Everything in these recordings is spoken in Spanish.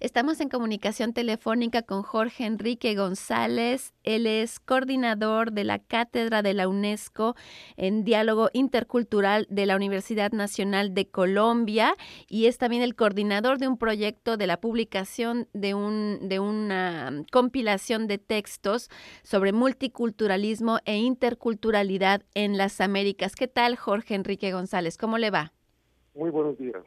Estamos en comunicación telefónica con Jorge Enrique González. Él es coordinador de la Cátedra de la UNESCO en Diálogo Intercultural de la Universidad Nacional de Colombia y es también el coordinador de un proyecto de la publicación de, un, de una compilación de textos sobre multiculturalismo e interculturalidad en las Américas. ¿Qué tal, Jorge Enrique González? ¿Cómo le va? Muy buenos días.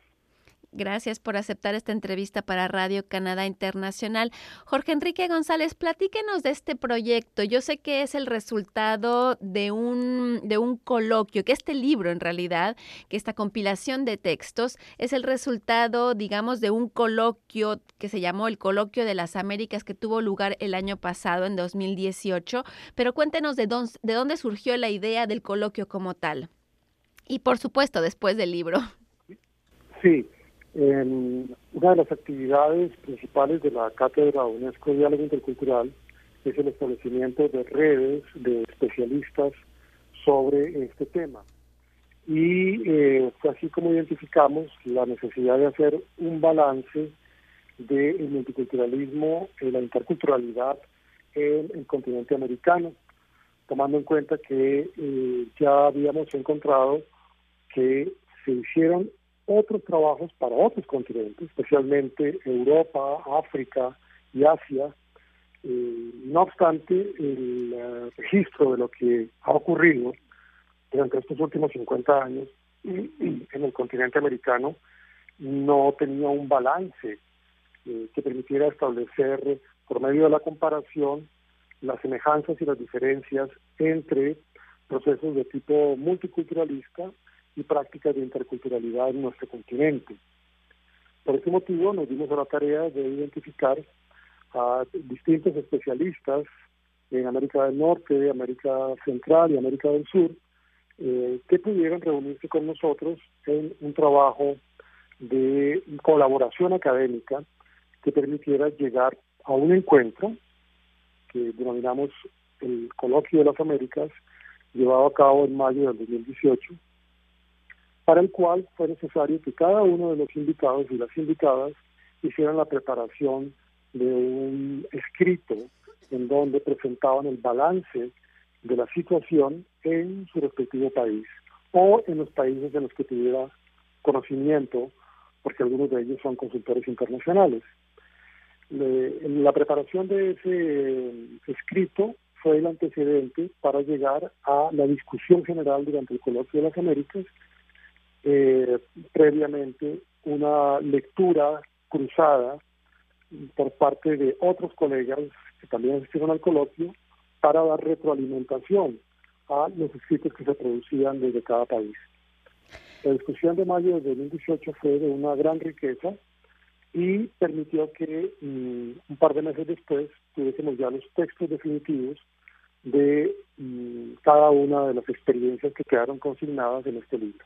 Gracias por aceptar esta entrevista para Radio Canadá Internacional. Jorge Enrique González, platíquenos de este proyecto. Yo sé que es el resultado de un, de un coloquio, que este libro en realidad, que esta compilación de textos, es el resultado, digamos, de un coloquio que se llamó el Coloquio de las Américas, que tuvo lugar el año pasado, en 2018. Pero cuéntenos de dónde, de dónde surgió la idea del coloquio como tal. Y por supuesto, después del libro. Sí, una de las actividades principales de la Cátedra UNESCO Diálogo Intercultural es el establecimiento de redes de especialistas sobre este tema. Y eh, fue así como identificamos la necesidad de hacer un balance del multiculturalismo y la interculturalidad en el continente americano, tomando en cuenta que eh, ya habíamos encontrado que se hicieron otros trabajos para otros continentes, especialmente Europa, África y Asia. Eh, no obstante, el eh, registro de lo que ha ocurrido durante estos últimos 50 años en el continente americano no tenía un balance eh, que permitiera establecer por medio de la comparación las semejanzas y las diferencias entre procesos de tipo multiculturalista y prácticas de interculturalidad en nuestro continente. Por ese motivo nos dimos a la tarea de identificar a distintos especialistas en América del Norte, América Central y América del Sur, eh, que pudieran reunirse con nosotros en un trabajo de colaboración académica que permitiera llegar a un encuentro que denominamos el Coloquio de las Américas, llevado a cabo en mayo del 2018, para el cual fue necesario que cada uno de los invitados y las invitadas hicieran la preparación de un escrito en donde presentaban el balance de la situación en su respectivo país o en los países en los que tuviera conocimiento, porque algunos de ellos son consultores internacionales. la preparación de ese escrito fue el antecedente para llegar a la discusión general durante el Coloquio de las Américas eh, previamente una lectura cruzada por parte de otros colegas que también asistieron al coloquio para dar retroalimentación a los escritos que se producían desde cada país. La discusión de mayo de 2018 fue de una gran riqueza y permitió que mm, un par de meses después tuviésemos ya los textos definitivos de mm, cada una de las experiencias que quedaron consignadas en este libro.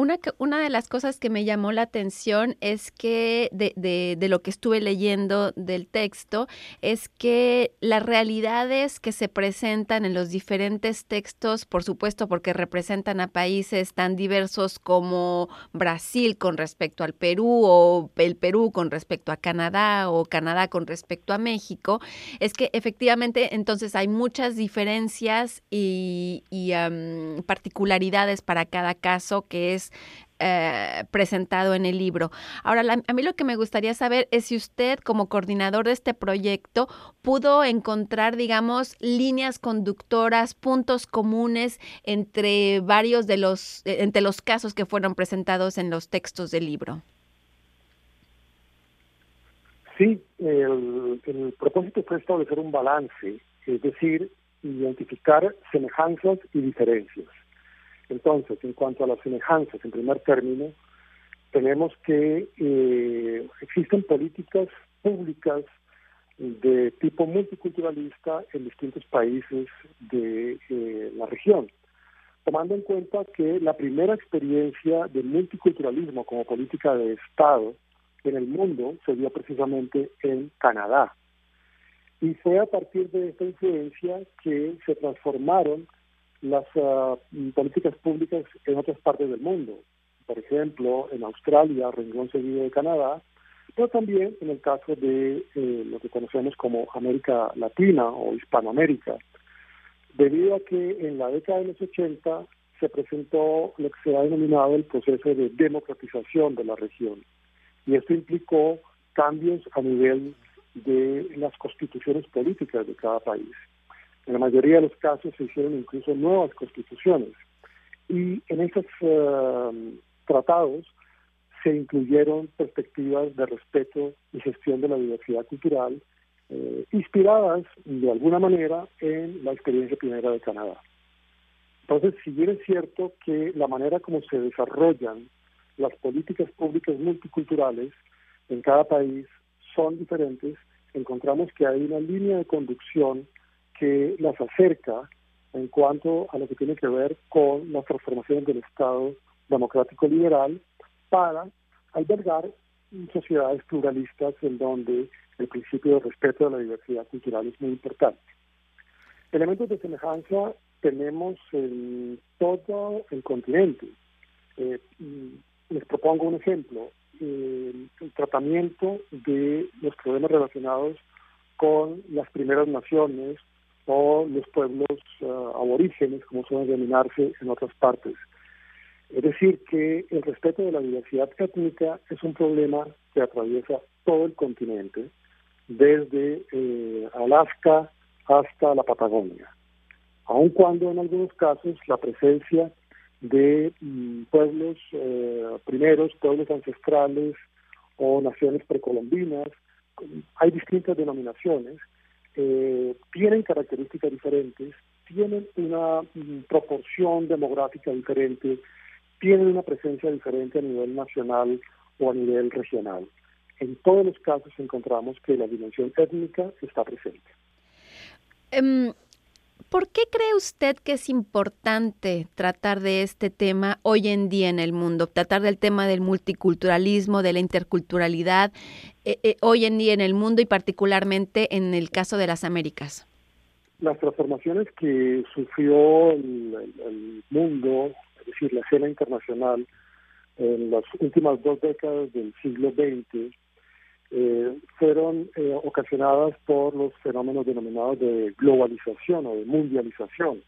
Una, una de las cosas que me llamó la atención es que de, de, lo que estuve leyendo del texto es que las realidades que se presentan en los diferentes textos, por supuesto porque representan a países tan diversos como Brasil con respecto al Perú o el Perú con respecto a Canadá o Canadá con respecto a México, es que efectivamente entonces hay muchas diferencias y, particularidades para cada caso que es eh, presentado en el libro. Ahora, a mí lo que me gustaría saber es si usted, como coordinador de este proyecto, pudo encontrar, digamos, líneas conductoras, puntos comunes entre varios de los, eh, entre los casos que fueron presentados en los textos del libro. Sí, el propósito fue establecer un balance, es decir, identificar semejanzas y diferencias. Entonces, en cuanto a las semejanzas, en primer término, tenemos que eh, existen políticas públicas de tipo multiculturalista en distintos países de eh, la región, tomando en cuenta que la primera experiencia de multiculturalismo como política de Estado en el mundo se dio precisamente en Canadá. Y fue a partir de esta influencia que se transformaron las uh, políticas públicas en otras partes del mundo. Por ejemplo, en Australia, renglón seguido de Canadá, pero también en el caso de eh, lo que conocemos como América Latina o Hispanoamérica, debido a que en la década de los 80 se presentó lo que se ha denominado el proceso de democratización de la región. Y esto implicó cambios a nivel de las constituciones políticas de cada país. En la mayoría de los casos se hicieron incluso nuevas constituciones. Y en estos eh, tratados se incluyeron perspectivas de respeto y gestión de la diversidad cultural, eh, inspiradas de alguna manera en la experiencia pionera de Canadá. Entonces, si bien es cierto que la manera como se desarrollan las políticas públicas multiculturales en cada país son diferentes, encontramos que hay una línea de conducción que las acerca en cuanto a lo que tiene que ver con la transformación del Estado democrático liberal para albergar sociedades pluralistas en donde el principio de respeto a la diversidad cultural es muy importante. Elementos de semejanza tenemos en todo el continente. Eh, les propongo un ejemplo, el tratamiento de los problemas relacionados con las primeras naciones o los pueblos uh, aborígenes, como suelen denominarse en otras partes. Es decir, que el respeto de la diversidad étnica es un problema que atraviesa todo el continente, desde eh, Alaska hasta la Patagonia, aun cuando en algunos casos la presencia de mm, pueblos eh, primeros, pueblos ancestrales o naciones precolombinas, hay distintas denominaciones, eh, tienen características diferentes, tienen una mm, proporción demográfica diferente, tienen una presencia diferente a nivel nacional o a nivel regional. En todos los casos encontramos que la dimensión étnica está presente. Em, ¿Por qué cree usted que es importante tratar de este tema hoy en día en el mundo? Tratar del tema del multiculturalismo, de la interculturalidad, eh, eh, hoy en día en el mundo y particularmente en el caso de las Américas. Las transformaciones que sufrió el mundo es decir, la escena internacional en las últimas dos décadas del siglo XX eh, fueron eh, ocasionadas por los fenómenos denominados de globalización o de mundialización.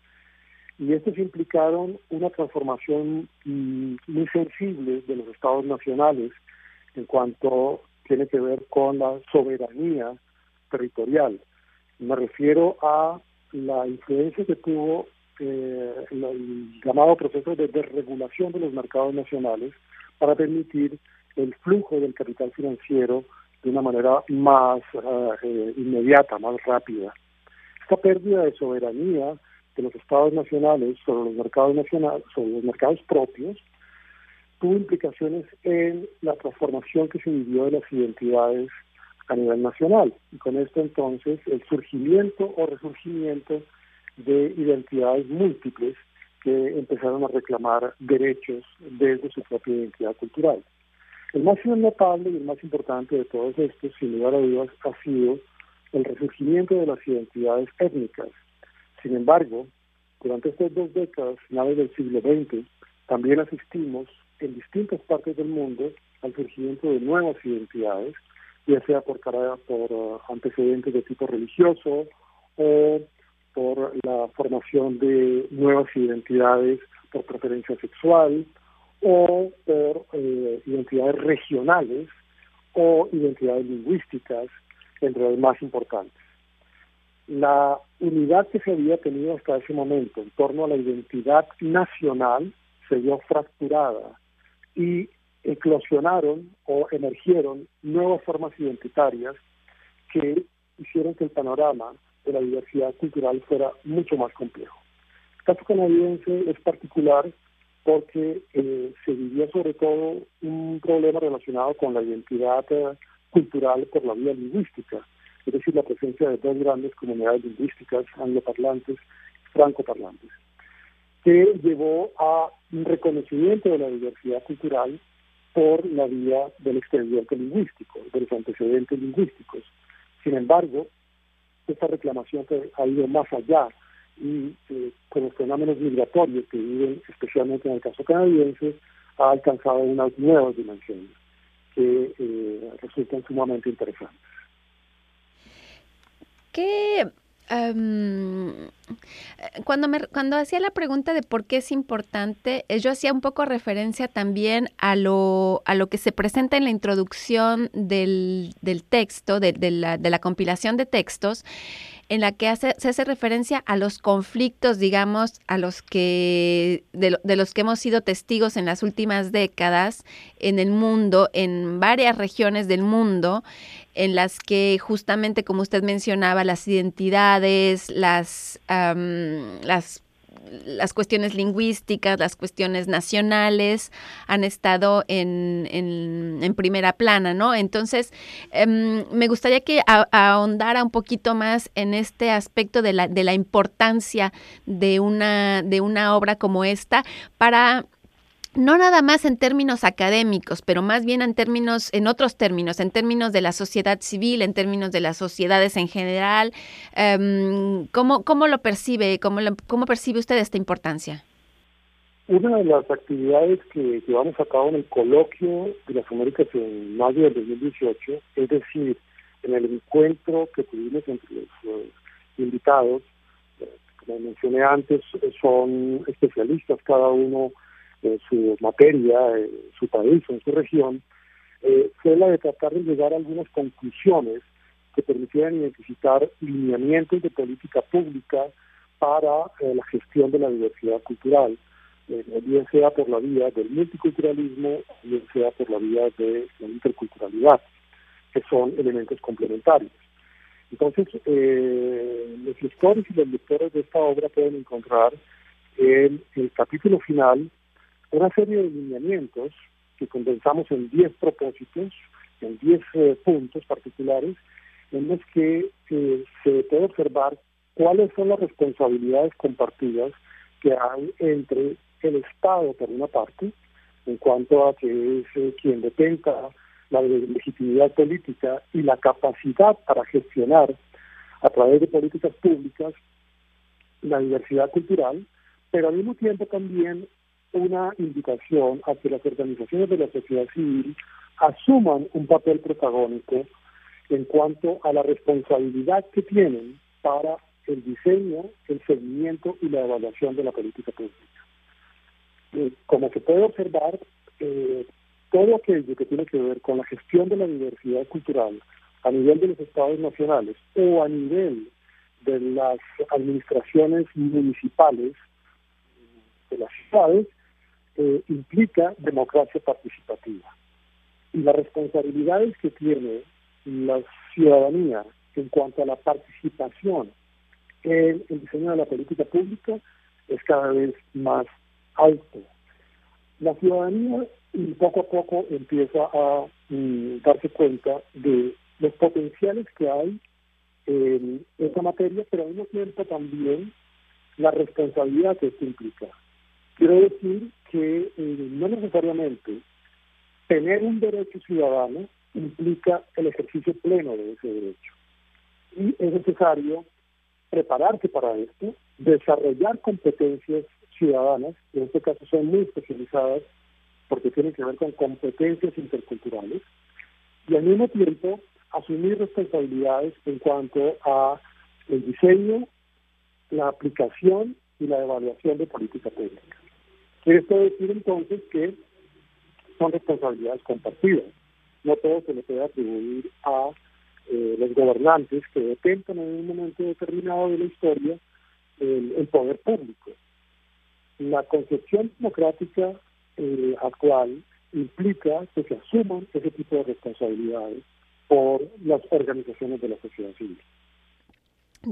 Y estos implicaron una transformación mm, muy sensible de los estados nacionales en cuanto tiene que ver con la soberanía territorial. Me refiero a la influencia que tuvo eh, el llamado proceso de desregulación de los mercados nacionales para permitir el flujo del capital financiero de una manera más eh, eh, inmediata, más rápida. Esta pérdida de soberanía de los estados nacionales sobre los mercados nacionales, sobre los mercados propios, tuvo implicaciones en la transformación que se vivió de las identidades a nivel nacional. Y con esto entonces el surgimiento o resurgimiento de identidades múltiples que empezaron a reclamar derechos desde su propia identidad cultural. El más notable y el más importante de todos estos, sin lugar a dudas, ha sido el resurgimiento de las identidades étnicas. Sin embargo, durante estas dos décadas, finales del siglo XX, también asistimos en distintas partes del mundo al surgimiento de nuevas identidades, ya sea por, por uh, antecedentes de tipo religioso o por la formación de nuevas identidades por preferencia sexual o por eh, identidades regionales o identidades lingüísticas, entre las más importantes. La unidad que se había tenido hasta ese momento en torno a la identidad nacional se vio fracturada y eclosionaron o emergieron nuevas formas identitarias que hicieron que el panorama de la diversidad cultural fuera mucho más complejo. El caso canadiense es particular porque eh, se vivía sobre todo un problema relacionado con la identidad eh, cultural por la vía lingüística, es decir, la presencia de dos grandes comunidades lingüísticas angloparlantes y francoparlantes, que llevó a un reconocimiento de la diversidad cultural por la vía del expediente lingüístico, de los antecedentes lingüísticos. Sin embargo, esta reclamación ha ido más allá y eh, con los fenómenos migratorios que viven, especialmente en el caso canadiense, ha alcanzado unas nuevas dimensiones que eh, resultan sumamente interesantes. ¿Qué cuando, me, cuando hacía la pregunta de por qué es importante, eh, yo hacía un poco referencia también a lo, a lo que se presenta en la introducción del, del texto, de, de, la, de la compilación de textos, en la que se hace referencia a los conflictos, digamos, a los que de, de, los que hemos sido testigos en las últimas décadas en el mundo, en varias regiones del mundo, en las que justamente, como usted mencionaba, las identidades, las, las las cuestiones lingüísticas, las cuestiones nacionales han estado en, en, primera plana, ¿no? Entonces, em, me gustaría que ahondara un poquito más en este aspecto de la, de la importancia de una, de una obra como esta para no nada más en términos académicos, pero más bien en términos, en otros términos, en términos de la sociedad civil, en términos de las sociedades en general. Um, ¿cómo, ¿cómo, lo percibe? Cómo, ¿Cómo percibe usted esta importancia? Una de las actividades que llevamos a cabo en el coloquio de las Américas en mayo del 2018, es decir, en el encuentro que tuvimos entre los invitados, eh, como mencioné antes, son especialistas cada uno en su materia, en su país en su región, eh, fue la de tratar de llegar a algunas conclusiones que permitieran identificar lineamientos de política pública para eh, la gestión de la diversidad cultural, eh, bien sea por la vía del multiculturalismo, bien sea por la vía de la interculturalidad, que son elementos complementarios. Entonces, los lectores y los lectores de esta obra pueden encontrar en el capítulo final una serie de lineamientos que condensamos en 10 propósitos, en 10 eh, puntos particulares, en los que eh, se puede observar cuáles son las responsabilidades compartidas que hay entre el Estado, por una parte, en cuanto a que es eh, quien detenta la legitimidad política y la capacidad para gestionar a través de políticas públicas la diversidad cultural, pero al mismo tiempo también una invitación a que las organizaciones de la sociedad civil asuman un papel protagónico en cuanto a la responsabilidad que tienen para el diseño, el seguimiento y la evaluación de la política pública. Eh, como se puede observar, eh, todo aquello que tiene que ver con la gestión de la diversidad cultural a nivel de los estados nacionales o a nivel de las administraciones municipales de las ciudades eh, implica democracia participativa. Y las responsabilidades que tiene la ciudadanía en cuanto a la participación en el diseño de la política pública es cada vez más alto. La ciudadanía poco a poco empieza a mm, darse cuenta de los potenciales que hay en esta materia, pero al mismo tiempo también la responsabilidad que esto implica. Quiero decir que eh, no necesariamente tener un derecho ciudadano implica el ejercicio pleno de ese derecho. Y es necesario prepararse para esto, desarrollar competencias ciudadanas, en este caso son muy especializadas porque tienen que ver con competencias interculturales, y al mismo tiempo asumir responsabilidades en cuanto a el diseño, la aplicación y la evaluación de política pública. Esto decir entonces que son responsabilidades compartidas. No todo se le puede atribuir a eh, los gobernantes que detentan en un momento determinado de la historia el, poder público. La concepción democrática eh, actual implica que se asuman ese tipo de responsabilidades por las organizaciones de la sociedad civil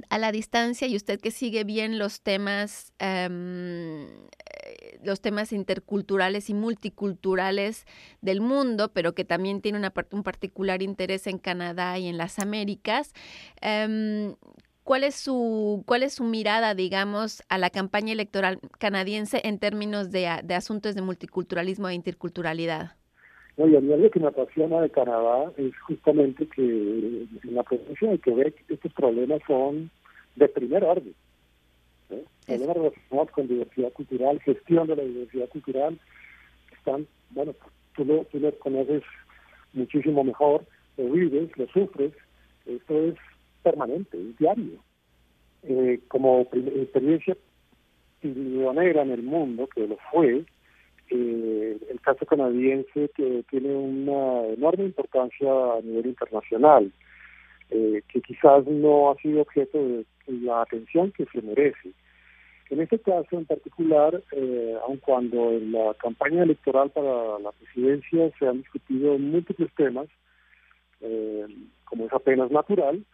a la distancia y usted que sigue bien los temas em, los temas interculturales y multiculturales del mundo, pero que también tiene una, un particular interés en Canadá y en las Américas. Em, ¿Cuál es, su, ¿Cuál es su mirada, digamos, a la campaña electoral canadiense en términos de, asuntos de multiculturalismo e interculturalidad? No, y a mí lo que me apasiona de Canadá es justamente que en la provincia hay que ver que estos problemas son de primer orden. Problemas relacionados con diversidad cultural, gestión de la diversidad cultural, están, bueno, tú, lo, tú los conoces muchísimo mejor, lo vives, lo sufres, esto es permanente, es diario. Eh, como experiencia pionera en el mundo, que lo fue, eh, el caso canadiense que tiene una enorme importancia a nivel internacional, eh, que quizás no ha sido objeto de la atención que se merece. En este caso en particular, eh, aun cuando en la campaña electoral para la presidencia se han discutido múltiples temas, eh, como es apenas natural,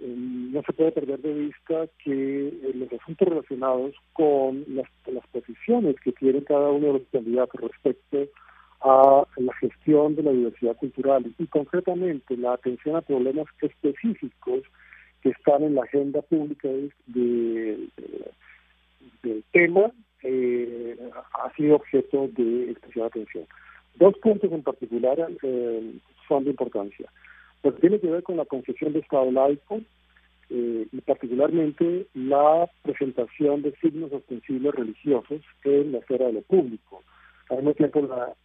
no se puede perder de vista que eh, los asuntos relacionados con las, las posiciones que tiene cada uno de los candidatos respecto a la gestión de la diversidad cultural y concretamente la atención a problemas específicos que están en la agenda pública de, del tema eh, ha sido objeto de especial atención. Dos puntos en particular eh, son de importancia. Que tiene que ver con la concepción de Estado laico eh, y particularmente la presentación de signos ostensibles religiosos en la esfera de lo público, al mismo tiempo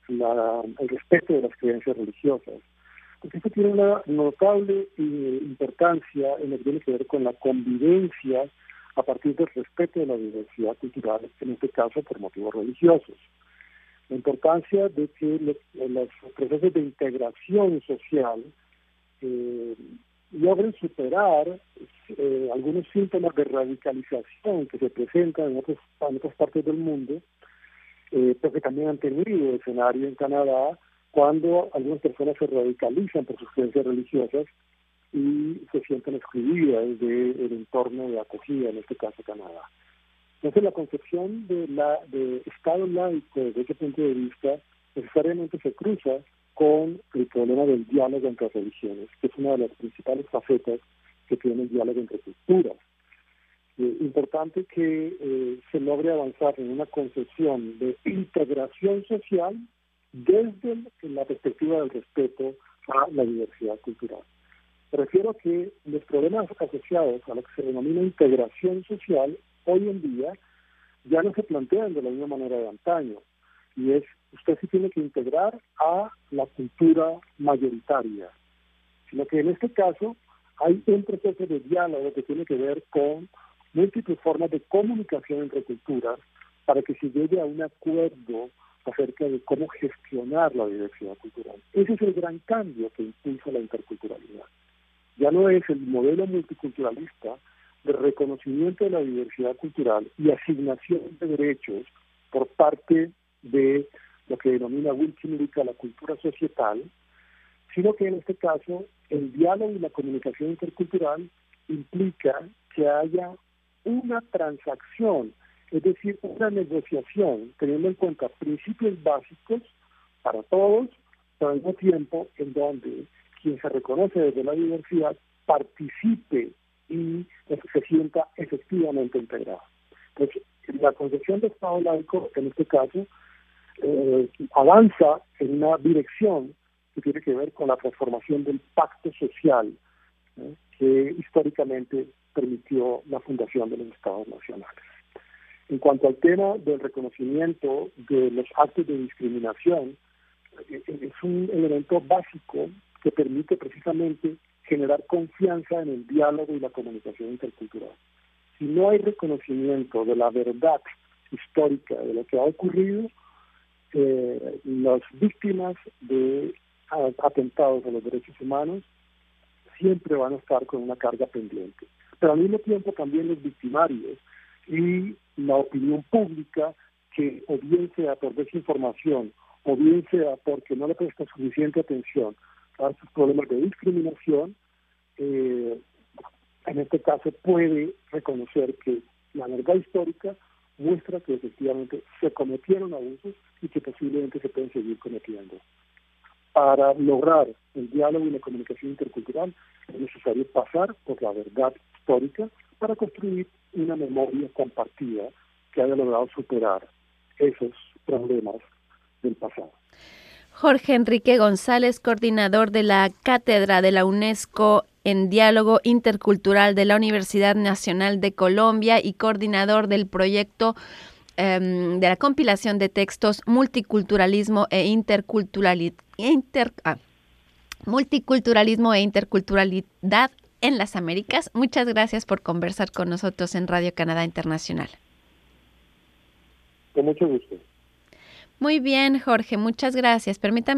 la, el respeto de las creencias religiosas. Porque esto tiene una notable eh, importancia en lo que tiene que ver con la convivencia a partir del respeto de la diversidad cultural, en este caso por motivos religiosos. La importancia de que los procesos de integración social eh, logren superar eh, algunos síntomas de radicalización que se presentan en, otros, otras partes del mundo, eh, porque también han tenido escenario en Canadá cuando algunas personas se radicalizan por sus creencias religiosas y se sienten excluidas del entorno de acogida, en este caso Canadá. Entonces la concepción de la de Estado laico desde ese punto de vista necesariamente se cruza con el problema del diálogo entre religiones, que es una de las principales facetas que tiene el diálogo entre culturas. Eh, importante que eh, se logre avanzar en una concepción de integración social desde la perspectiva del respeto a la diversidad cultural. Prefiero que los problemas asociados a lo que se denomina integración social hoy en día ya no se plantean de la misma manera de antaño. Y es, usted sí tiene que integrar a la cultura mayoritaria. Sino que en este caso hay un proceso de diálogo que tiene que ver con múltiples formas de comunicación entre culturas para que se llegue a un acuerdo acerca de cómo gestionar la diversidad cultural. Ese es el gran cambio que impulsa la interculturalidad. Ya no es el modelo multiculturalista de reconocimiento de la diversidad cultural y asignación de derechos por parte de lo que denomina Wilkin la cultura societal, sino que en este caso el diálogo y la comunicación intercultural implica que haya una transacción, es decir, una negociación, teniendo en cuenta principios básicos para todos, pero al mismo tiempo en donde quien se reconoce desde la diversidad participe y se sienta efectivamente integrado. Entonces, la concepción de Estado laico, en este caso, eh, avanza en una dirección que tiene que ver con la transformación del pacto social que históricamente permitió la fundación de los Estados nacionales. En cuanto al tema del reconocimiento de los actos de discriminación, eh, es un elemento básico que permite precisamente generar confianza en el diálogo y la comunicación intercultural. Si no hay reconocimiento de la verdad histórica de lo que ha ocurrido, eh, las víctimas de atentados a los derechos humanos siempre van a estar con una carga pendiente. Pero al mismo tiempo también los victimarios y la opinión pública que o bien sea por desinformación o bien sea porque no le presta suficiente atención a sus problemas de discriminación, eh, en este caso puede reconocer que la verdad histórica muestra que efectivamente se cometieron abusos y que posiblemente se pueden seguir cometiendo. Para lograr el diálogo y la comunicación intercultural es necesario pasar por la verdad histórica para construir una memoria compartida que haya logrado superar esos problemas del pasado. Jorge Enrique González, coordinador de la Cátedra de la UNESCO en Diálogo Intercultural de la Universidad Nacional de Colombia y coordinador del proyecto em, de la compilación de textos Multiculturalismo e Interculturalidad. Inter, ah, multiculturalismo e interculturalidad en las Américas. Muchas gracias por conversar con nosotros en Radio Canadá Internacional. Con mucho gusto. Muy bien, Jorge, muchas gracias. Permítame